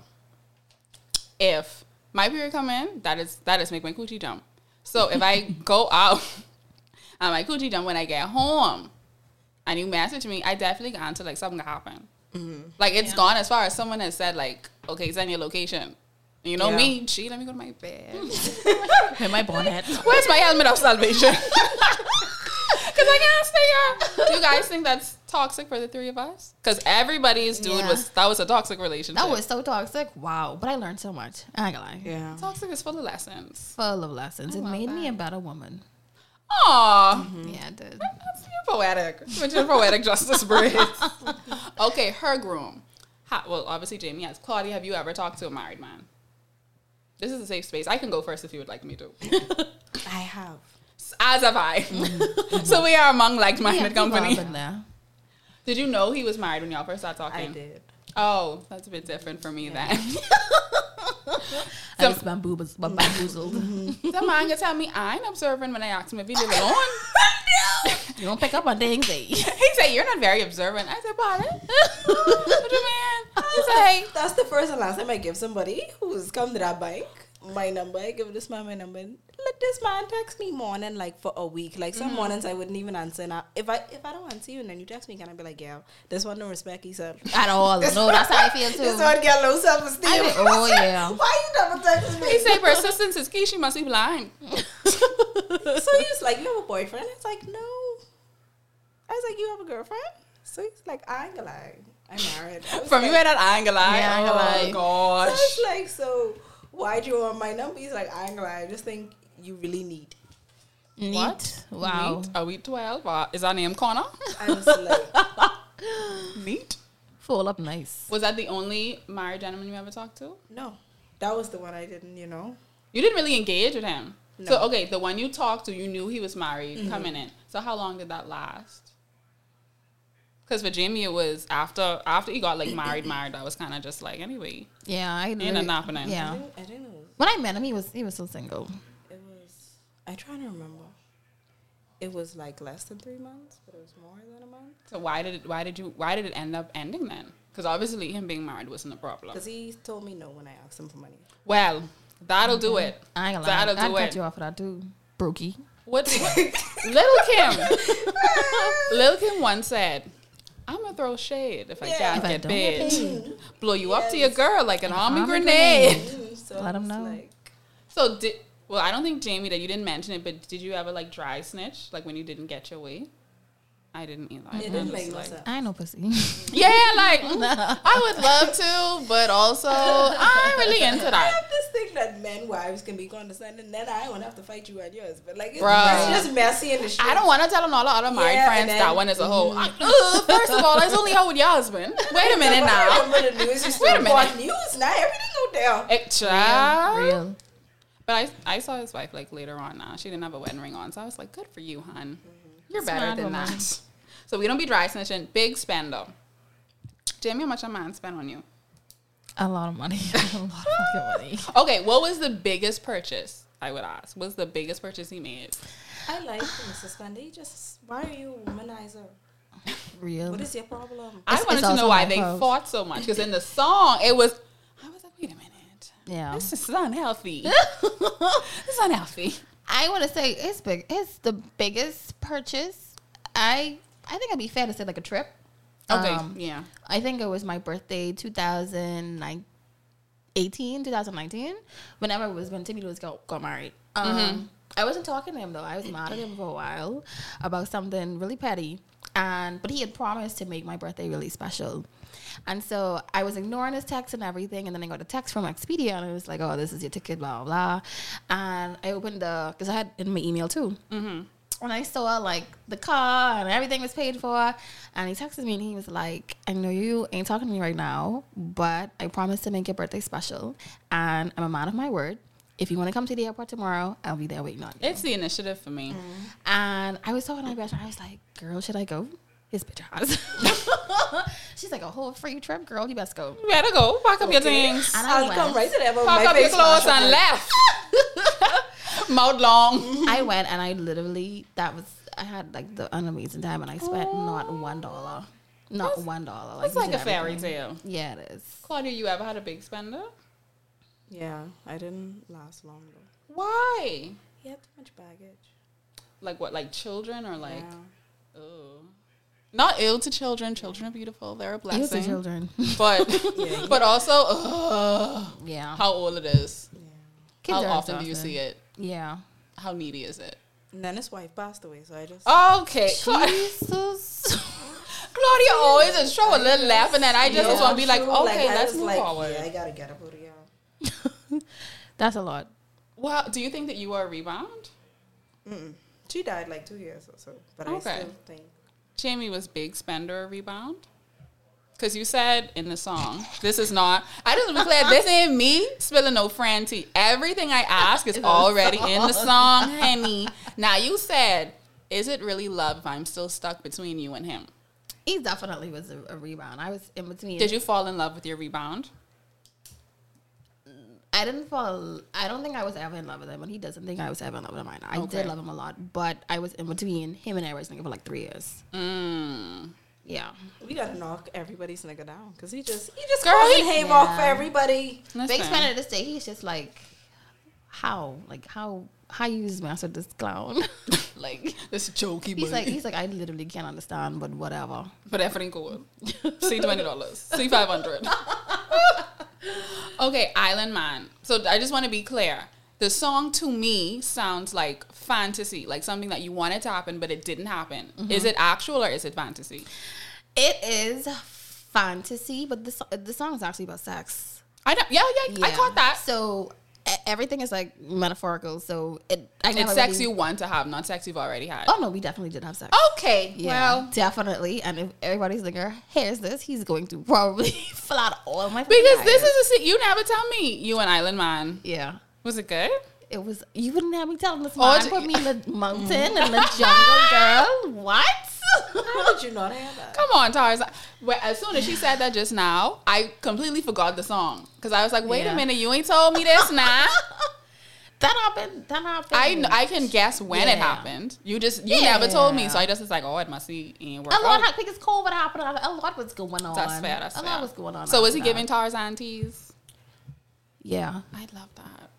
if my period come in, that is that is make my coochie jump. So if I go out and uh, my coochie jump when I get home, and you message me, I definitely got to like something gonna happen. Mm-hmm. Like it's gone as far as someone has said like, okay, send your location. You know Yeah. me, gee, let me go to my bed. With my bonnet. Where's my helmet of salvation? Because I can't stay here. Do you guys think that's toxic for the three of us? Because everybody's dude Yeah. was that was a toxic relationship. That was so toxic. Wow. But I learned so much. I ain't gonna lie. yeah. toxic is full of lessons. Full of lessons. I It love made me a better woman. Aw, mm-hmm. Yeah, it did. that's your poetic. With your poetic justice braids. okay, her groom. Ha, well, obviously Jamie has. Claudia, have you ever talked to a married man? This is a safe space. I can go first if you would like me to. I have. As have I. Mm-hmm. so we are among like-minded Yeah, company. up there. Did you know he was married when y'all first started talking? I did. Oh, that's a bit different for me then. I was bamboozled. bamboozled. the can tell me I ain't observant when I ask him if he live alone. you don't pick up on things. eh? he said, You're not very observant. I said, Pardon? what you mean? He said, That's the first and last time I give somebody who's come to that bank my number. I give this man my number. And let this man text me morning like for a week. Like some mm-hmm. mornings I wouldn't even answer. Now if I if I don't answer you and then you text me, can I be like, yeah, this one don't respect himself. At all. No, that's how I feel too. This one get low self esteem. oh, yeah. Why you double text me? He say persistence is key, she must be blind. so he's like, you have a boyfriend? It's like, no. I was like, you have a girlfriend? So he's like, I ain't gonna lie. I'm married. I was From you like, at that angle, I Yeah, I ain't gonna oh, lie. oh So gosh. it's like, so why'd you want my number? He's like, I ain't gonna lie. I just think you really need. Neat. What? Wow. Neat? Are we 12? Uh, is our name Connor? I was like, Neat. Full up nice. Was that the only married gentleman you ever talked to? no. That was the one I didn't, you know. You didn't really engage with him. So No. Mm-hmm. okay, the one you talked to, you knew he was married coming in. So how long did that last? Because for Jamie, it was after after he got like married, married. I was kind of just like anyway, Yeah, I ain't nothing happening. I Yeah. didn't, I didn't know. When I met him, he was he was still single. It was, I'm trying to remember. It was like less than three months, but it was more than a month. So why did it? Why did you? Why did it end up ending then? Because obviously him being married wasn't a problem. Because he told me no when I asked him for money. Well, that'll do it. I ain't gonna lie. That'll I'd do cut it. you off for that too. Brokey. What, what Lil' Kim? Lil' Kim once said, "I'm gonna throw shade if I Yeah. can't If get don't paid. Blow you up to your girl like an army, army grenade." Mm, so Let him know. Like, So did well? I don't think Jamie that you didn't mention it, but did you ever like dry snitch like when you didn't get your way? I didn't either. I it didn't make no like- sense. I ain't no pussy. Yeah, like I would love to, but also I'm really into that. I that. have this thing that men wives can be condescending, then I won't have to fight you at yours. But like, it's, Bruh. it's just messy in the street. I don't want to tell them all the other married Yeah, friends then- that one is a hoe. I- ugh, first of all, it's only hoe with your husband. Wait a minute But I now. remember the news. You Wait a still minute. bought news now. Everything go down. Eh, child. Real. But I, I saw his wife like later on. Now she didn't have a wedding ring on, so I was like, "Good for you, hun. You're better Smart than woman. that." So we don't be dry snitching. Big spender. Jamie, how much a man spend on you? A lot of money. a lot of fucking money. Okay, what was the biggest purchase? I would ask. What's the biggest purchase he made? I like Mr. Spendy. Just why are you a womanizer? Real. What is your problem? I It's- wanted it's to know why they fault. fought so much because in the song it was. I was like, wait a minute, Yeah. this is unhealthy. this is unhealthy. I want to say it's big. It's the biggest purchase. I I think it'd be fair to say like a trip. Okay, Um, yeah. I think it was my birthday, 2009. 2018, 2019, whenever it was when Timmy Lewis got, got married. Um, I wasn't talking to him though. I was mad at him for a while about something really petty, and but he had promised to make my birthday really special. And so I was ignoring his text and everything, and then I got a text from Expedia, and it was like, "Oh, this is your ticket, blah blah." blah. And I opened the because I had in my email too. Mm-hmm. And I saw like the car and everything was paid for, and he texted me and he was like, "I know you ain't talking to me right now, but I promised to make your birthday special, and I'm a man of my word. If you want to come to the airport tomorrow, I'll be there waiting on you." It's the initiative for me. Mm. And I was talking to my best friend. I was like, girl, should I go? His bitch ass. She's like, a whole free trip, girl. You best go. You better go. Pack up your things. And I I'll come right to there. but Pack up your clothes and up. left. Mouth long. I went and I literally, that was, I had like the, an amazing time and I spent not one dollar. Not one dollar. It's we like did a fairy tale. Yeah, it is. Claudia, you ever had a big spender? Yeah, I didn't last long though. Why? He had too much baggage. Like what? Like children or like? yeah. Ugh. Not ill to children. Children are beautiful. They're a It was the blessing. children. But Yeah. but also, ugh, yeah. how old it is. yeah. Kids how are often do you exhausting. see it? Yeah. How needy is it? And then his wife passed away, so I just. Okay, Jesus. Claudia always just throw a little laugh, and then I just Yeah, want to be like, okay, I let's move like, forward. Yeah, I gotta get up out of here. That's a lot. Well, do you think that you are a rebound? Mm-mm. She died like two years or so, but Okay. I still think. Jamie was big spender or rebound? Because you said in the song, this is not, I just be clear, this ain't me spilling no friend tea. Everything I ask is already in the song, honey. Now you said, is it really love if I'm still stuck between you and him? He definitely was a, a rebound. I was in between. Did you fall in love with your rebound? I didn't fall. I don't think I was ever in love with him, and he doesn't think I was ever in love with him. either. I Okay. did love him a lot, but I was in between him and Eric nigga for like three years. Mm. Yeah, We gotta knock everybody's nigga down because he just he just Girl, causing he- havoc for Yeah. everybody. Big Listen. fan of this day. He's just like, how, like how, how you use master this clown? like This jokey he's like, he's like, I literally can't understand, but whatever. But everything cool. See twenty dollars. See five hundred. okay, Island Man. So I just want to be clear. The song to me sounds like fantasy, like something that you wanted to happen but it didn't happen. Mm-hmm. Is it actual or is it fantasy? It is fantasy, but the the song is actually about sex. I don't. Yeah, yeah. I caught that. So everything is like metaphorical. So it, I It's sex really- you want to have, not sex you've already had. Oh no, we definitely did have sex. Okay. Yeah, Well, definitely. And if everybody's like, here's this, he's going to probably fill out all of my because this is a you never tell me you an Island Man. yeah. Was it good? It was you wouldn't have me telling this Oh, man put me in the mountain and the jungle, girl. What? How did you not have that? Come on, Tarzan. Well, as soon as she said that just now, I completely forgot the song because I was like, "Wait Yeah. a minute, you ain't told me this now." that happened. That happened. I I can guess when it happened. You just you never told me, so I just was like, "Oh, it must be work a lot out." happened because COVID happened. A lot was going on. That's fair. That's a fair. lot was going on. So was he after giving that. Tarzan teas? Yeah, I love that.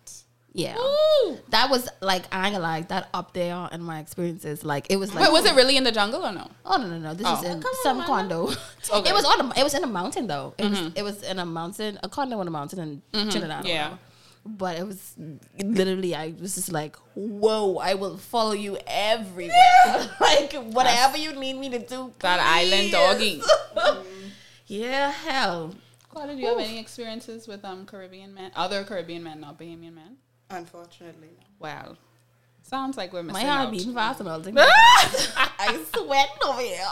Yeah. Ooh. That was like I ain't gonna lie, that up there in my experiences. Like it was like Wait, was it really in the jungle or no? Oh no no no! This Oh. is in Come on, some condo. Okay. Mm-hmm. It was on a, it was in a mountain though. It was it was in a mountain, a condo in a mountain in Trinidad. or yeah. whatever. But it was literally I was just like, whoa! I will follow you everywhere. like whatever you need me to do. That island doggy. Yeah, hell. Claudia, do you have any experiences with um Caribbean men, other Caribbean men, not Bahamian men? Unfortunately, no. Wow, sounds like we're My missing heart out. beating fast and all I sweat over here.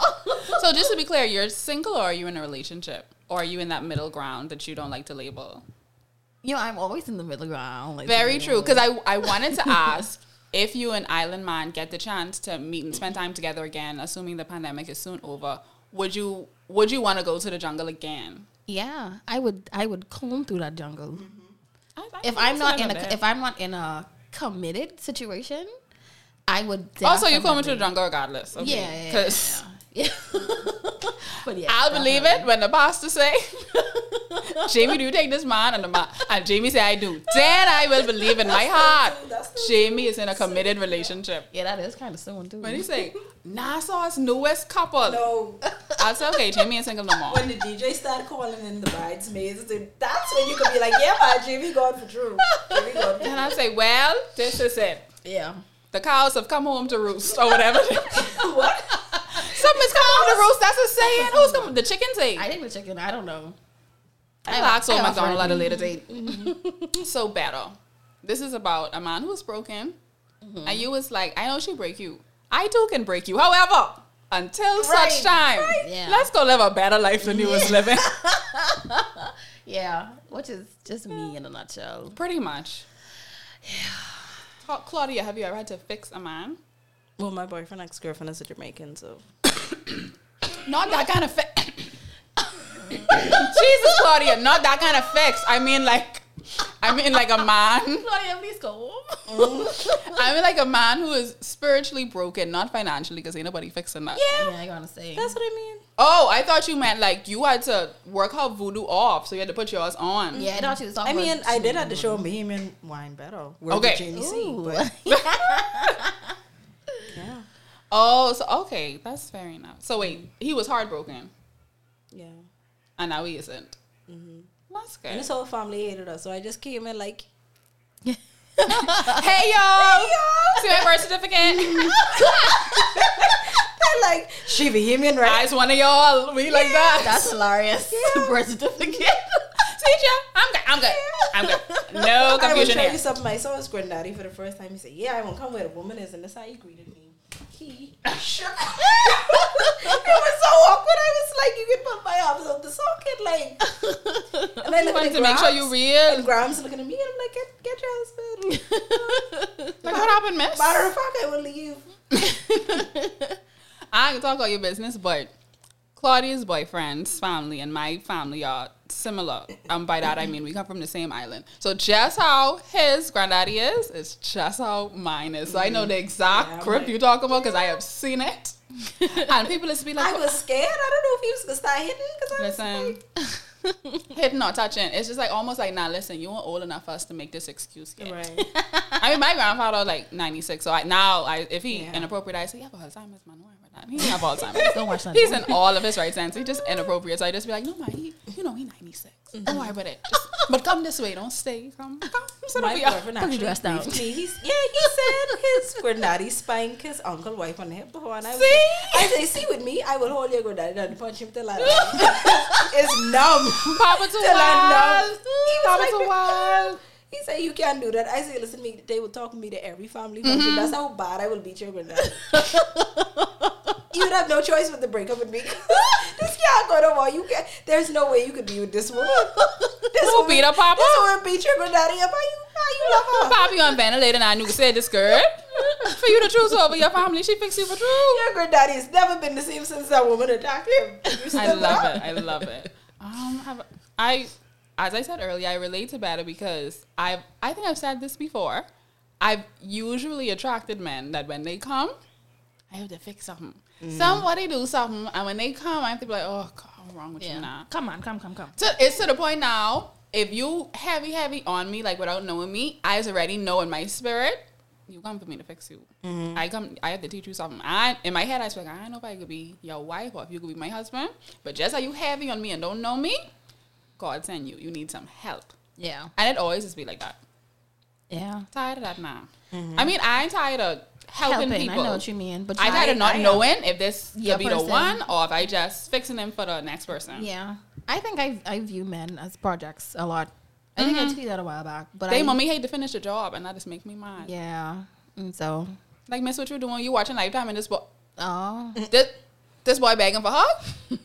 So just to be clear, you're single or are you in a relationship? Or are you in that middle ground that you don't like to label? you know, I'm always in the middle ground. Like, Very true. Because I, I wanted to ask if you and Island Man get the chance to meet and spend time together again, assuming the pandemic is soon over, would you would you want to go to the jungle again? yeah, I would I would comb through that jungle. Mm-hmm. I- I if I'm not in a if I'm not in a committed situation, I would. also you come into the jungle regardless. Okay. Yeah, yeah, yeah, 'Cause yeah. Yeah. but yeah, I'll believe it when the pastor say, Jamie, do you take this man? And the man, and Jamie say, I do. Then I will believe in my heart. Jamie is in a committed relationship. Yeah, that is kind of soon too. When he say, Nassau's newest couple, No, I'll say, okay, Jamie ain't single no more. when the DJ start calling in the bridesmaids, that's when you could be like, yeah, man, Jamie gone for true. Jamie gone for And I'll say, well, this is it. yeah. The cows have come home to roost, or whatever. what? Something's come home to roost. That's a saying. Who's coming? The chicken say. I think the chicken. I don't know. I'll ask I Old offer McDonald at a it. later date. so better. This is about a man who was broken, Mm-hmm. and you was like, I know she break you. I too can break you. However, until Right, such time, Yeah. let's go live a better life than you was living. Yeah, which is just me in a nutshell. Pretty much. Yeah. Claudia, have you ever had to fix a man? Well, my boyfriend, ex girlfriend, is a Jamaican, so. Not that kind of fix. Jesus, Claudia, not that kind of fix. I mean, like, I mean, like a man. Claudia, please go home. I mean, like a man who is spiritually broken, not financially, because ain't nobody fixing that. Yeah, Yeah, I gotta say. that's what I mean. Oh, I thought you meant like you had to work her voodoo off, so you had to put yours on. Yeah, I thought she was talking I mean, about I did have to show him Bahamian wine better. Okay. to Jamie Ooh. but yeah, Oh, so okay, that's fair enough. So wait, he was heartbroken, yeah. and now he isn't. Mm-hmm. That's And good. his whole family hated us, so I just came in like, hey y'all, see my birth certificate. they're like, she Bahamian, right? I just one of y'all. We like that. That's hilarious. Birth certificate. See ya. I'm good. I'm good. I'm good. No I will confusion here. you something. I saw his granddaddy for the first time. He said, "Yeah, I won't come where the woman is," and that's how he greeted me. He shook. it was so awkward. I was like, "You can put my arms on the socket, like." And I You look wanted at to make sure you And real. Grams looking at me, and I'm like, "Get, get your husband." Like what happened, miss? Matter of fact, I will leave. I can talk about your business, but Claudia's boyfriend's family and my family are similar. And by that I mean we come from the same island. So just how his granddaddy is, is just how mine is. So I know the mm-hmm. exact Yeah, grip you're talking about because I have seen it. and people just be like, I was scared. I don't know if he was gonna start hitting because I was listen, like, hitting or touching. It's just like almost like, nah, listen, you weren't old enough for us to make this excuse yet. right. I mean, my grandfather was like 96, so I, now I, if he Yeah. inappropriate, I say, yeah, but Alzheimer's, man. Don't worry about that. He have Alzheimer's. Don't watch that. He's in all of his right sense. He's just inappropriate. So I just be like, no, man, he, you know, he 96. Don't worry about it. Just, but come this way. Don't stay. Come, come. Sit My over here. boyfriend Put your actually dress down. me. He's yeah. He said his granddaddy spanked his uncle wife on the hip before, and I was See? I say, see with me, I will hold your granddaddy down and punch him till I it's numb. Papa too Till wild. numb. Papa like, too wild. He said you can't do that. I say, listen, me. They will talk to me to every family function. Mm-hmm. That's how bad I will beat your granddaddy. you would have no choice but to break up with me. this can't go no more. You can There's no way you could be with this woman. This Who woman- beat up Papa? This woman beat your granddaddy up. How you? How you love her? Papa, you on ventilator and I knew said this girl. For you to choose over your family, she fix you for true. Your granddaddy has never been the same since that woman attacked him. I love are. it. I love it. Um, have, I, as I said earlier, I relate to better because I've, I think I've said this before. I've usually attracted men that when they come, I have to fix something. Somebody do something, and when they come, I have to be like, oh, God, what's wrong with you now? Come on, come, come, come. So it's to the point now. If you heavy, heavy on me, like without knowing me, I already know in my spirit, you come for me to fix you. Mm-hmm. I come, I have to teach you something. I in my head, I was like, I don't know if I could be your wife or if you could be my husband. But just how you heavy on me and don't know me, God send you. You need some help, Yeah. and it always just be like that. Yeah. Tired of that now. Mm-hmm. I mean, I ain't tired of helping, Helping. people. I know what you mean. But I'm tired of not I knowing if this could be the one or if I just fixing them for the next person. Yeah. I think I I view men as projects a lot. I think I mm-hmm. tweeted that a while back. But They I, mommy hate to finish the job, and that just make me mad. Yeah. And so, Like, miss, what you're doing? You watching Lifetime and this boy, oh, this, this boy begging for her?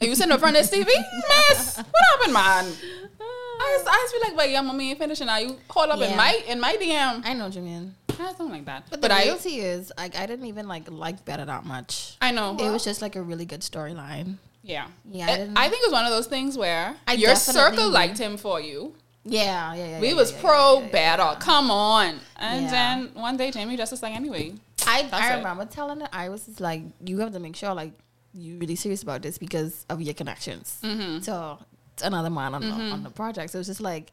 Are you sitting in front of this TV? miss, what happened, man? I just, I just feel like, wait, your mommy ain't finishing now. You hold up Yeah. in my in my DM. I know what you mean. I don't like that. But But, the I, reality is, like, I didn't even like like Better that much. I know. It was just like a really good storyline. yeah. Yeah, I It- didn't- I, think it was one of those things where I your circle liked him for you. Yeah, yeah, yeah. We yeah, was yeah, pro yeah, yeah. Come on. And then one day Jamie just was like, anyway. I, That's I it. remember telling her I was just like, you have to make sure like you're really serious about this because of your connections Mm-hmm. to, another man on the on the project. So it's just like.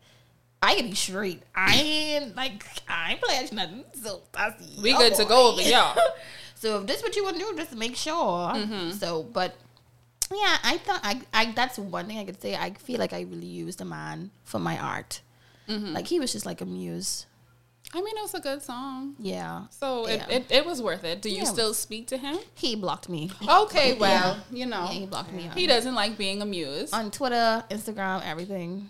I can be straight. I ain't like I ain't playing nothing. So We good to go over y'all. So if this what you want to do, just make sure. Mm-hmm. So, but yeah, I thought I, I that's one thing I could say. I feel like I really used a man for my art. Mm-hmm. Like he was just like a muse. I mean, it was a good song. Yeah. So it, Yeah. it, it was worth it. Do you Yeah. still speak to him? He blocked me. Okay, well, you know, Yeah, he blocked me he doesn't like being amused. on Twitter, Instagram, everything.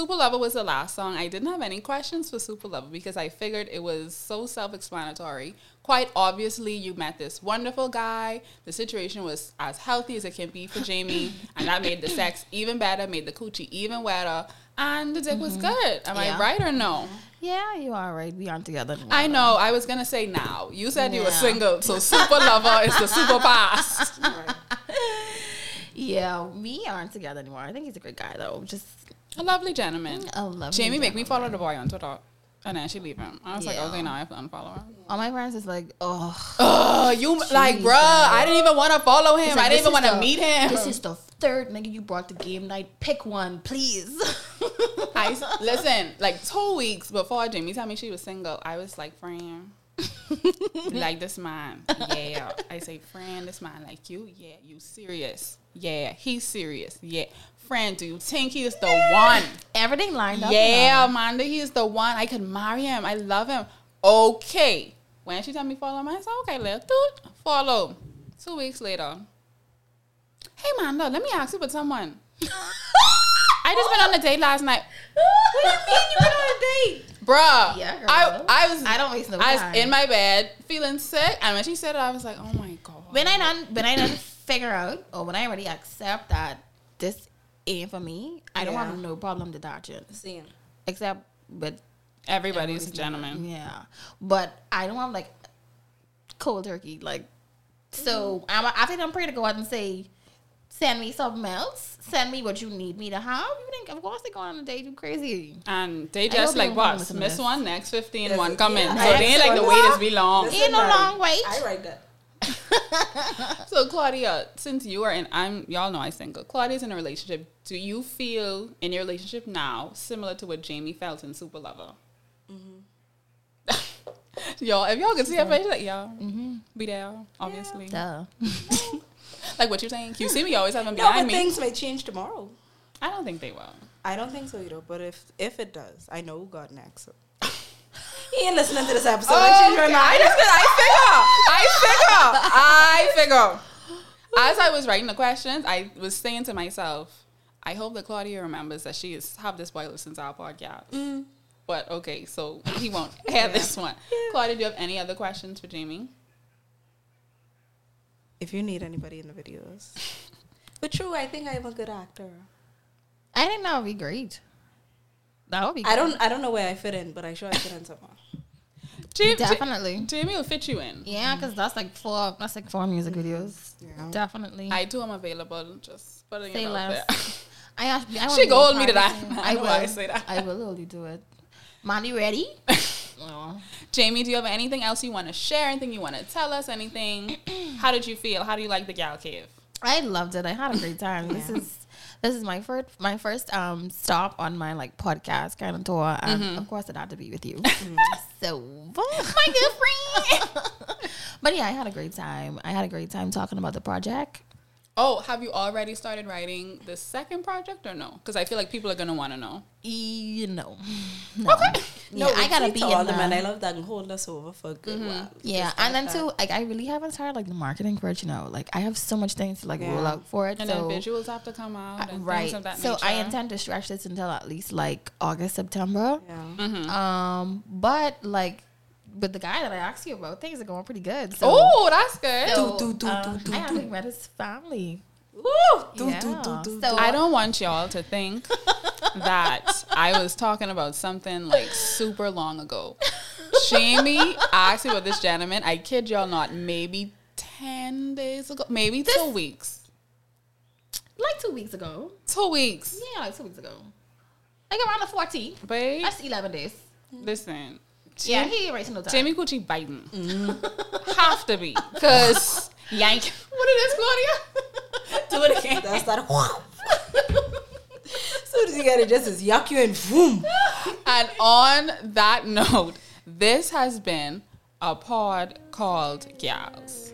Super Lover was the last song. I didn't have any questions for Super Lover because I figured it was so self explanatory. Quite obviously, you met this wonderful guy. The situation was as healthy as it can be for Jamie, and that made the sex even better, made the coochie even wetter, and the dick was mm-hmm. good. Am Yeah. I right or no? Yeah, you are right. We aren't together. anymore. I know. I was gonna say now. You said you were single, so Super Lover is the super past. Yeah, we aren't together anymore. I think he's a great guy though. Just A lovely gentleman. a lovely Jamie make me follow the boy on Twitter. And then she leave him. I was like, okay, now I have to unfollow her. All my friends is like, oh, Oh, you like, bruh, I didn't even want to follow him. Like, I didn't even want to meet him. This is the third nigga you brought to game night. Pick one, please. I listen, like two weeks before Jamie told me she was single, I was like, friend, like this man, yeah. I say, friend, this man like you, yeah. You serious, yeah. He's serious, yeah. Friend, do you think he is the one? Everything lined up. Yeah, now. Amanda, he is the one. I could marry him. I love him. Okay. When she tell me follow him, I said, okay, let's do it. Follow. Two weeks later. Hey, Amanda, let me ask you about someone. I just went on a date last night. what do you mean you went on a date? Bruh. Yeah, girl. I, I was I don't waste no I time. was in my bed feeling sick. And when she said it, I was like, oh my God. when I done when I done figure out or when I already accept that this ain't for me, I don't Yeah. have no problem detaching. Same. Except with Everybody's a gentleman. Yeah, but I don't have like cold turkey. Like, so Mm-hmm. I'm, I think I'm pretty to go out and say, send me something else. Send me what you need me to have. You think, of course, they go on a date. You crazy. And they just like what? Miss this. one, next 15, Yes, one come in. yeah. So they ain't like the wait is be long. Listen, Ain't no long wait. I write that. So Claudia, since you are in, I'm y'all know I single. Claudia's in a relationship. Do you feel in your relationship now similar to what Jamie felt in Super Lover? Mm-hmm. y'all, if y'all can see her face, like y'all, mm-hmm. be there, obviously. Duh. Like what you're saying. You see me always have them No, but behind me. things may change tomorrow. I don't think they will. I don't think so either. But if if it does, I know who got next. So. He ain't listening to this episode. I changed my Okay, I mind. just I figure. I figure. I figure. As I was writing the questions, I was saying to myself, I hope that Claudia remembers that she has have this boy listens to our podcast. Mm. But okay, so he won't have this one. Claudia, do you have any other questions for Jamie? If you need anybody in the videos, but true, I think I'm a good actor. I think that would be great. That would be. I great. don't I don't know where I fit in, but I sure I fit in somewhere. Jamie, Definitely. Jamie will fit you in. Yeah, because that's like four. That's like four music videos. Yeah. Definitely. I too am available. Just putting Say it out less. there. I actually. I She wanna do gold me to that. I I will. why I say that. I will literally do it. Man, you ready? oh. Jamie, do you have anything else you want to share? Anything you want to tell us? Anything? How did you feel? How do you like the gal cave? I loved it. I had a great time. This is this is my first my first um stop on my like podcast kind of tour, and Mm-hmm. of course it had to be with you. so my good friend. but yeah, I had a great time. I had a great time talking about the project. Oh, have you already started writing the second project or no? Because I feel like people are gonna want to know. You know, no. Okay. Yeah, I gotta be to all in the men. the- I love that and hold us over for a good while. Yeah, and like then that. too, like I really haven't started like the marketing for it. You know, like I have so much things to like roll out for it. And so then visuals have to come out. And right. Things of that so nature. I intend to stretch this until at least like August, September. Yeah. Mm-hmm. Um, but like with the guy that I asked you about, things are going pretty good. So, Oh, that's good. so, Do, do, do, uh, do, do, I do. haven't met his family. Woo! Do, Yeah. do, do, do, So- I don't want y'all to think that I was talking about something like super long ago. Jamie asked me about this gentleman. I kid y'all not, maybe 10 days ago, maybe two weeks. Like two weeks ago. Two weeks. Yeah, like two weeks ago. Like around the 14th. Babe, That's 11 days. listen. Yeah, he ain't racing no time. Jamie Coochie biting. Mm. Have to be. Because Yank. What it is, Claudia? Do it again. That's not. soon as you get it, just as yuck you and boom. and on that note, this has been a pod called Gals.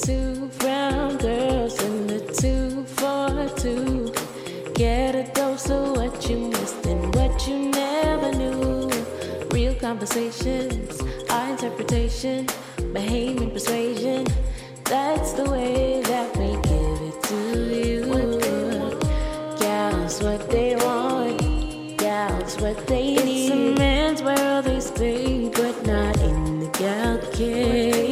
Two brown girls in the two for two. Get a dose of what you missed and what you never knew. Real conversations, our interpretation, behavior, persuasion. That's the way that we give it to you. Gals, what they want. Gals, what they need. It's a man's world they stay, but not in the gal cave.